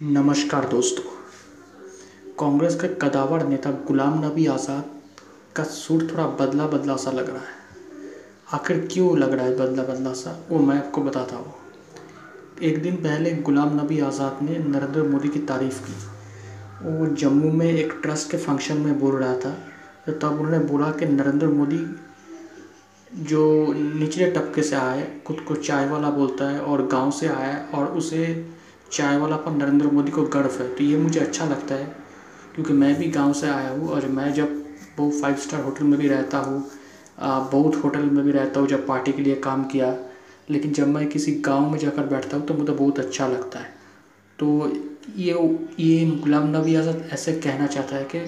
नमस्कार दोस्तों। कांग्रेस के कदावर नेता गुलाम नबी आज़ाद का सूट थोड़ा बदला बदला सा लग रहा है। आखिर क्यों लग रहा है बदला बदला सा, वो मैं आपको बताता हूँ। एक दिन पहले गुलाम नबी आज़ाद ने नरेंद्र मोदी की तारीफ़ की। वो जम्मू में एक ट्रस्ट के फ़ंक्शन में बोल रहा था तो तब उन्होंने बोला कि नरेंद्र मोदी जो निचले तबके से आए, खुद को चाय वाला बोलता है और गाँव से आया और उसे चाय वाला पर नरेंद्र मोदी को गर्व है। तो ये मुझे अच्छा लगता है, क्योंकि मैं भी गाँव से आया हूँ और मैं जब वो फाइव स्टार होटल में भी रहता हूँ बहुत होटल में भी रहता हूँ, जब पार्टी के लिए काम किया, लेकिन जब मैं किसी गाँव में जाकर बैठता हूँ तो मुझे बहुत अच्छा लगता है। तो ये ये गुलाम नबी आज़ाद ऐसे कहना चाहता है कि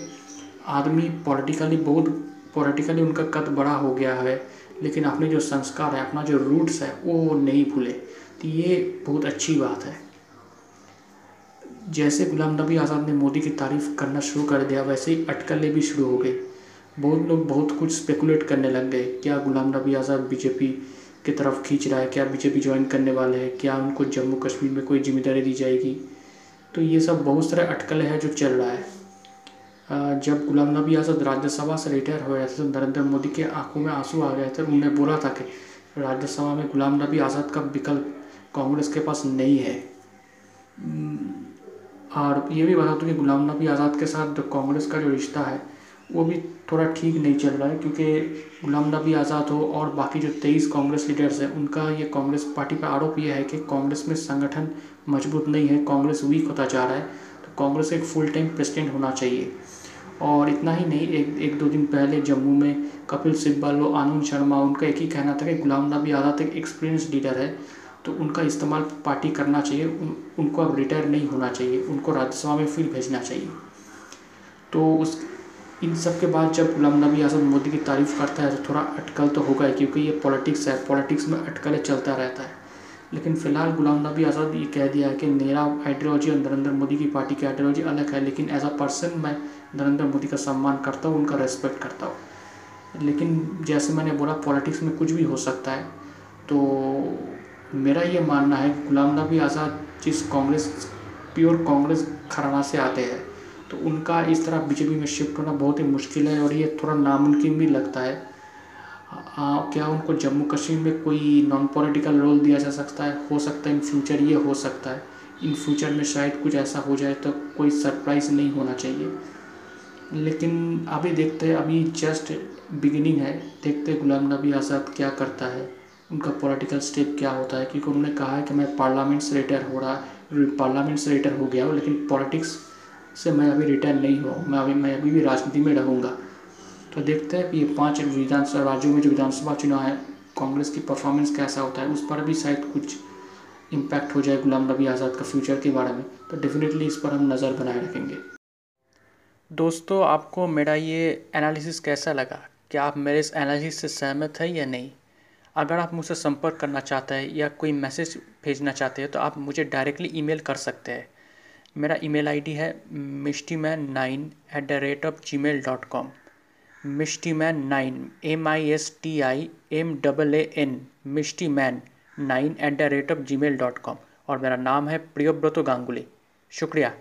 आदमी पॉलिटिकली बहुत पॉलिटिकली उनका कद बड़ा हो गया है, लेकिन अपने जो संस्कार है, अपना जो रूट्स है, वो नहीं भूले। तो ये बहुत अच्छी बात है। जैसे गुलाम नबी आज़ाद ने मोदी की तारीफ़ करना शुरू कर दिया, वैसे ही अटकलें भी शुरू हो गई। बहुत लोग बहुत कुछ स्पेकुलेट करने लग गए, क्या गुलाम नबी आज़ाद बीजेपी की तरफ़ खींच रहा है, क्या बीजेपी ज्वाइन करने वाले हैं, क्या उनको जम्मू कश्मीर में कोई ज़िम्मेदारी दी जाएगी? तो ये सब बहुत सारे अटकलें हैं जो चल रहा है। जब गुलाम नबी आज़ाद राज्यसभा से रिटायर हो गए थे तो नरेंद्र मोदी के आँखों में आँसू आ गए थे। उन्होंने बोला था कि राज्यसभा में गुलाम नबी आज़ाद का विकल्प कांग्रेस के पास नहीं है। और ये भी बता दूँ कि गुलाम नबी आज़ाद के साथ कांग्रेस का जो रिश्ता है, वो भी थोड़ा ठीक नहीं चल रहा है क्योंकि गुलाम नबी आज़ाद हो और बाकी जो तेईस कांग्रेस लीडर्स हैं, उनका ये कांग्रेस पार्टी पर आरोप ये है कि कांग्रेस में संगठन मज़बूत नहीं है, कांग्रेस वीक होता जा रहा है तो कांग्रेस एक फुल टाइम प्रेसिडेंट होना चाहिए। और इतना ही नहीं, एक एक दो दिन पहले जम्मू में कपिल सिब्बल और आनंद शर्मा, उनका एक ही कहना था कि गुलाम नबी आज़ाद एक एक्सपीरियंस लीडर है। तो उनका इस्तेमाल पार्टी करना चाहिए उन, उनको अब रिटायर नहीं होना चाहिए उनको राज्यसभा में फिर भेजना चाहिए। तो उस इन सब के बाद जब गुलाम नबी आज़ाद मोदी की तारीफ़ करता है तो थोड़ा अटकल तो होगा ही क्योंकि ये पॉलिटिक्स है पॉलिटिक्स में अटकलें चलता रहता है। लेकिन फ़िलहाल गुलाम नबी आज़ाद ये कह दिया है कि मेरा आइडियोलॉजी और नरेंद्र मोदी की पार्टी की आइडियोलॉजी अलग है लेकिन एज अ पर्सन मैं नरेंद्र मोदी का सम्मान करता हूँ उनका रेस्पेक्ट करता हूँ। लेकिन जैसे मैंने बोला पॉलिटिक्स में कुछ भी हो सकता है तो मेरा ये मानना है कि गुलाम नबी आज़ाद जिस कांग्रेस प्योर कांग्रेस घराना से आते हैं तो उनका इस तरह बीजेपी में शिफ्ट होना बहुत ही मुश्किल है और ये थोड़ा नामुमकिन भी लगता है। आ, क्या उनको जम्मू कश्मीर में कोई नॉन पॉलिटिकल रोल दिया जा सकता है? हो सकता है इन फ्यूचर ये हो सकता है। इन फ्यूचर में शायद कुछ ऐसा हो जाए तो कोई सरप्राइज़ नहीं होना चाहिए। लेकिन अभी देखते हैं अभी जस्ट बिगिनिंग है देखते गुलाम नबी आज़ाद क्या करता है। उनका पॉलिटिकल स्टेप क्या होता है? क्योंकि उन्होंने कहा है कि मैं पार्लियामेंट से रिटायर हो रहा पार्लियामेंट से रिटायर हो गया हूँ, लेकिन पॉलिटिक्स से मैं अभी रिटायर नहीं हुआ मैं अभी मैं अभी भी राजनीति में रहूँगा। तो देखते हैं कि ये पाँच विधानसभा, राज्यों में जो विधानसभा चुनाव है, कांग्रेस की परफॉर्मेंस कैसा होता है? उस पर भी शायद कुछ इम्पैक्ट हो जाए गुलाम नबी आज़ाद का फ्यूचर के बारे में। तो डेफिनेटली इस पर हम नज़र बनाए रखेंगे। दोस्तों, आपको मेरा ये एनालिसिस कैसा लगा? क्या आप मेरे इस एनालिसिस से सहमत है या नहीं? अगर आप मुझसे संपर्क करना चाहते हैं या कोई मैसेज भेजना चाहते हैं तो आप मुझे डायरेक्टली ईमेल कर सकते हैं। मेरा ईमेल आईडी है Mishti man nine at the rate of Gmail dot com Mishti man nine M I S T I M double A N Mishti man nine at the rate of Gmail dot com और मेरा नाम है प्रियोव्रतो गांगुली। शुक्रिया।